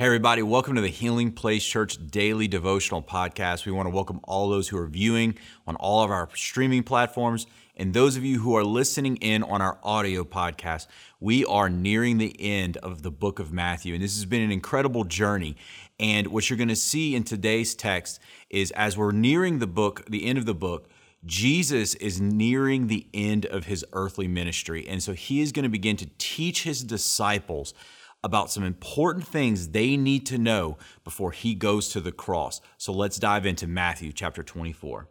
Hey, everybody, welcome to the Healing Place Church Daily Devotional Podcast. We want to welcome all those who are viewing on all of our streaming platforms and those of you who are listening in on our audio podcast. We are nearing the end of the book of Matthew, and this has been an incredible journey. And what you're going to see in today's text is as we're nearing the book, the end of the book, Jesus is nearing the end of his earthly ministry. And so he is going to begin to teach his disciples about some important things they need to know before he goes to the cross. So let's dive into Matthew chapter 24. It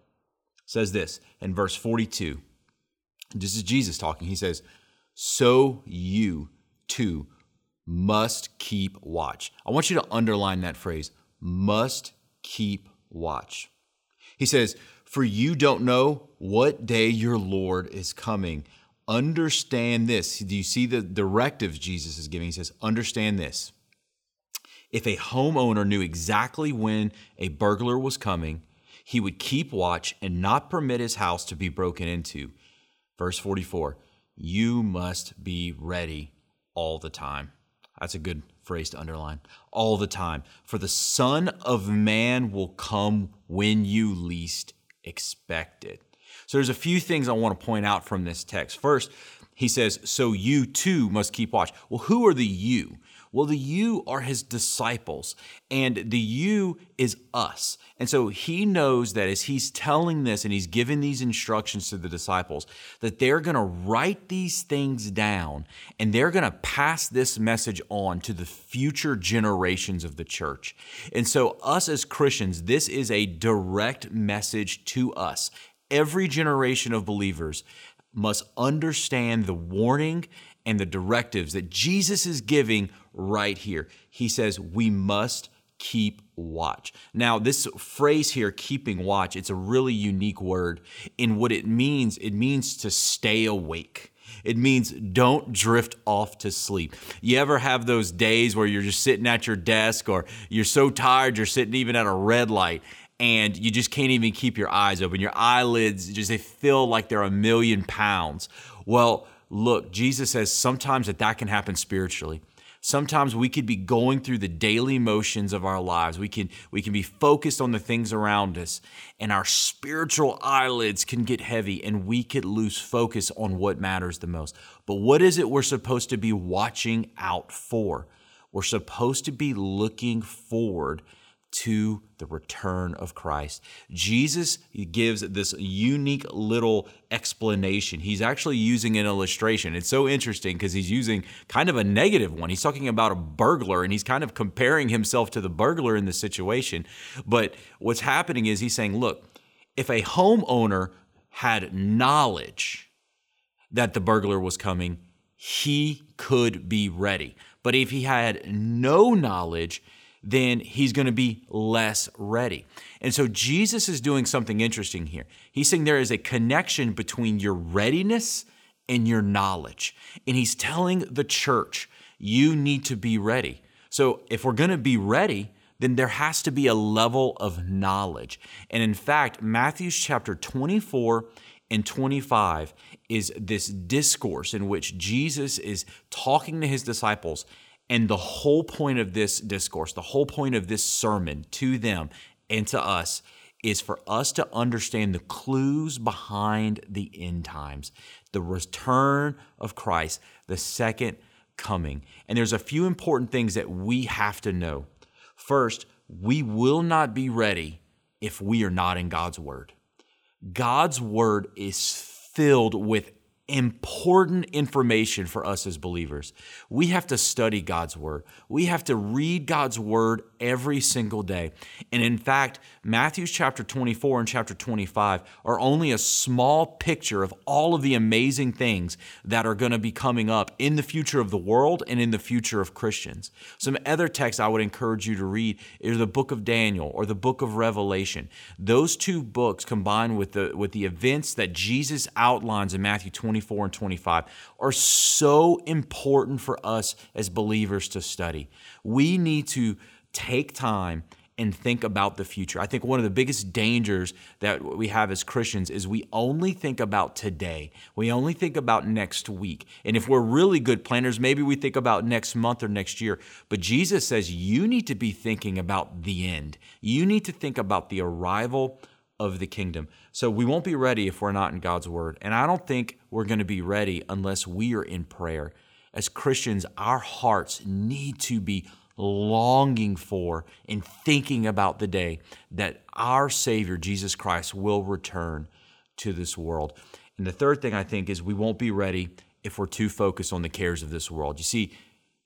says this in verse 42. This is Jesus talking. He says, So you too must keep watch. I want you to underline that phrase, must keep watch. He says, For you don't know what day your Lord is coming understand this. Do you see the directives Jesus is giving? He says, understand this. If a homeowner knew exactly when a burglar was coming, he would keep watch and not permit his house to be broken into. Verse 44 You must be ready all the time. That's a good phrase to underline. All the time. For the Son of Man will come when you least expect it. So there's a few things I want to point out from this text. First, he says, So you too must keep watch. Well, who are the you? Well, the you are his disciples, and the you is us. And so he knows that as he's telling this and he's giving these instructions to the disciples, that they're going to write these things down and they're going to pass this message on to the future generations of the church. And so, us as Christians, this is a direct message to us every generation of believers must understand the warning and the directives that Jesus is giving right here. He says, We must keep watch. Now, this phrase here, keeping watch, it's a really unique word in what it means. It means to stay awake. It means don't drift off to sleep. You ever have those days where you're just sitting at your desk or you're so tired you're sitting even at a red light and you just can't even keep your eyes open. Your eyelids just they feel like they're a million pounds. Well, look, Jesus says sometimes that that can happen spiritually. Sometimes we could be going through the daily motions of our lives. We can we can be focused on the things around us and our spiritual eyelids can get heavy and we could lose focus on what matters the most. But what is it we're supposed to be watching out for? We're supposed to be looking forward to the return of Christ. Jesus gives this unique little explanation. He's actually using an illustration. It's so interesting because he's using kind of a negative one. He's talking about a burglar and he's kind of comparing himself to the burglar in the situation. But what's happening is he's saying, look, if a homeowner had knowledge that the burglar was coming, he could be ready. But if he had no knowledge, then he's going to be less ready. And so Jesus is doing something interesting here. He's saying there is a connection between your readiness and your knowledge. And he's telling the church, you need to be ready. So if we're going to be ready, then there has to be a level of knowledge. And in fact, Matthew's chapter 24 and 25 is this discourse in which Jesus is talking to his disciples and the whole point of this discourse, the whole point of this sermon to them and to us is for us to understand the clues behind the end times, the return of Christ, the second coming. And there's a few important things that we have to know. First, we will not be ready if we are not in God's Word. God's Word is filled with important information for us as believers. We have to study God's Word. We have to read God's Word every single day. And in fact, Matthew's chapter 24 and chapter 25 are only a small picture of all of the amazing things that are going to be coming up in the future of the world and in the future of Christians. Some other texts I would encourage you to read is the book of Daniel or the book of Revelation. Those two books combined with the with the events that Jesus outlines in Matthew 24 and 25 are so important for us as believers to study. We need to take time and think about the future. I think one of the biggest dangers that we have as Christians is we only think about today. We only think about next week. And if we're really good planners, maybe we think about next month or next year. But Jesus says you need to be thinking about the end. You need to think about the arrival of the kingdom. So we won't be ready if we're not in God's word. And I don't think we're going to be ready unless we are in prayer. As Christians, our hearts need to be longing for and thinking about the day that our Savior, Jesus Christ, will return to this world. And the third thing I think is we won't be ready if we're too focused on the cares of this world. You see,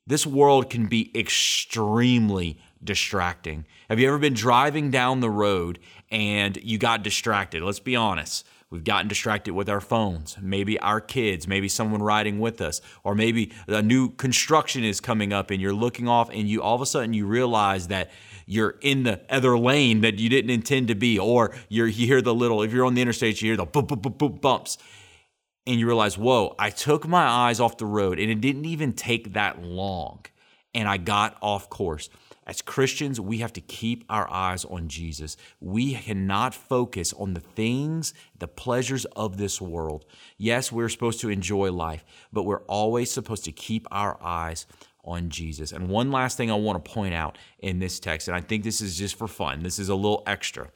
this world can be extremely distracting. Have you ever been driving down the road and you got distracted? Let's be honest. We've gotten distracted with our phones, maybe our kids, maybe someone riding with us, or maybe a new construction is coming up and you're looking off and you all of a sudden you realize that you're in the other lane that you didn't intend to be, or you hear the little, if you're on the interstate, you hear the boop, boop, boop, boop bumps. And you realize, whoa, I took my eyes off the road and it didn't even take that long. And I got off course. As Christians, we have to keep our eyes on Jesus. We cannot focus on the things, the pleasures of this world. Yes, we're supposed to enjoy life, but we're always supposed to keep our eyes on Jesus. And one last thing I want to point out in this text, and I think this is just for fun, this is a little extra.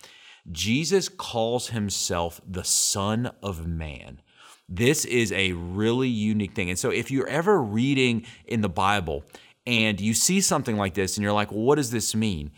Jesus calls himself the Son of Man. This is a really unique thing. And so if you're ever reading in the Bible, and you see something like this and you're like, well, what does this mean?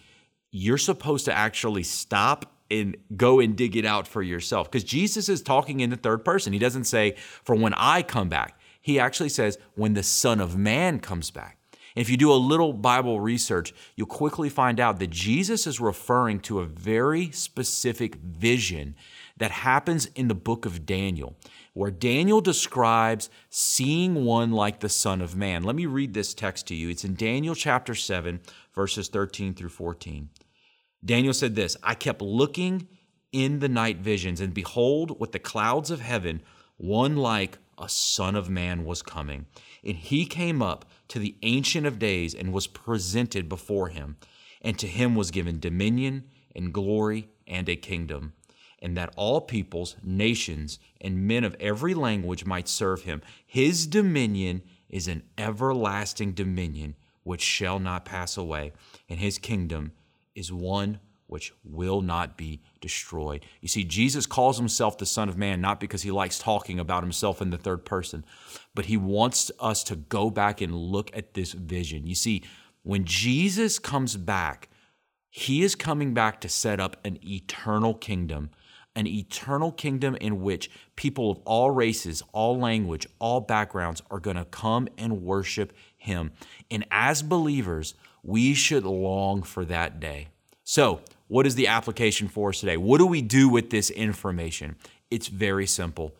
You're supposed to actually stop and go and dig it out for yourself because Jesus is talking in the third person. He doesn't say, for when I come back. He actually says, when the Son of Man comes back. And if you do a little Bible research, you'll quickly find out that Jesus is referring to a very specific vision that happens in the book of Daniel where Daniel describes seeing one like the Son of Man. Let me read this text to you. It's in Daniel chapter 7, verses 13 through 14. Daniel said this I kept looking in the night visions, and behold, with the clouds of heaven, one like a Son of Man was coming. And he came up to the Ancient of Days and was presented before him. And to him was given dominion and glory and a kingdom and that all peoples, nations, and men of every language might serve him. His dominion is an everlasting dominion which shall not pass away, and his kingdom is one which will not be destroyed. You see, Jesus calls himself the Son of Man not because he likes talking about himself in the third person, but he wants us to go back and look at this vision. You see, when Jesus comes back, he is coming back to set up an eternal kingdom an eternal kingdom in which people of all races, all language, all backgrounds are going to come and worship him. And as believers, we should long for that day. So, what is the application for us today? What do we do with this information? It's very simple.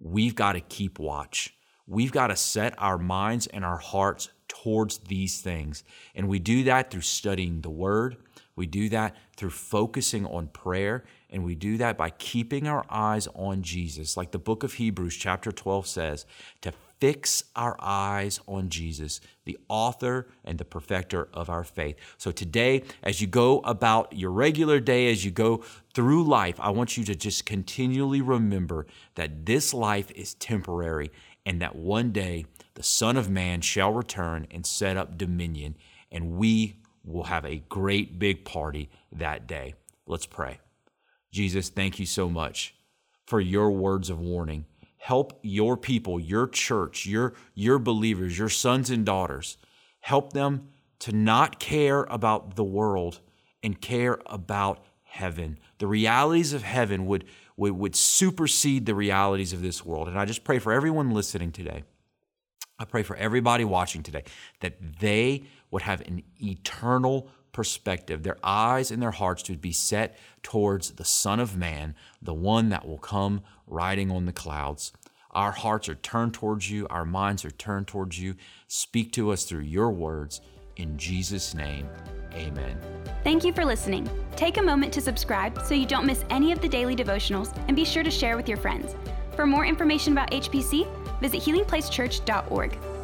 We've got to keep watch. We've got to set our minds and our hearts towards these things. And we do that through studying the Word. We do that through focusing on prayer and we do that by keeping our eyes on Jesus, like the book of Hebrews, chapter 12 says, to fix our eyes on Jesus, the author and the perfecter of our faith. So today, as you go about your regular day, as you go through life, I want you to just continually remember that this life is temporary and that one day the Son of Man shall return and set up dominion, and we will have a great big party that day. Let's pray. Jesus, thank you so much for your words of warning. Help your people, your church, your, your believers, your sons and daughters. Help them to not care about the world and care about heaven. The realities of heaven would, would, would supersede the realities of this world. And I just pray for everyone listening today. I pray for everybody watching today that they would have an eternal perspective, their eyes and their hearts to be set towards the Son of Man, the one that will come riding on the clouds. Our hearts are turned towards you, our minds are turned towards you. Speak to us through your words. In Jesus' name, amen. Thank you for listening. Take a moment to subscribe so you don't miss any of the daily devotionals and be sure to share with your friends. For more information about HPC, visit healingplacechurch.org.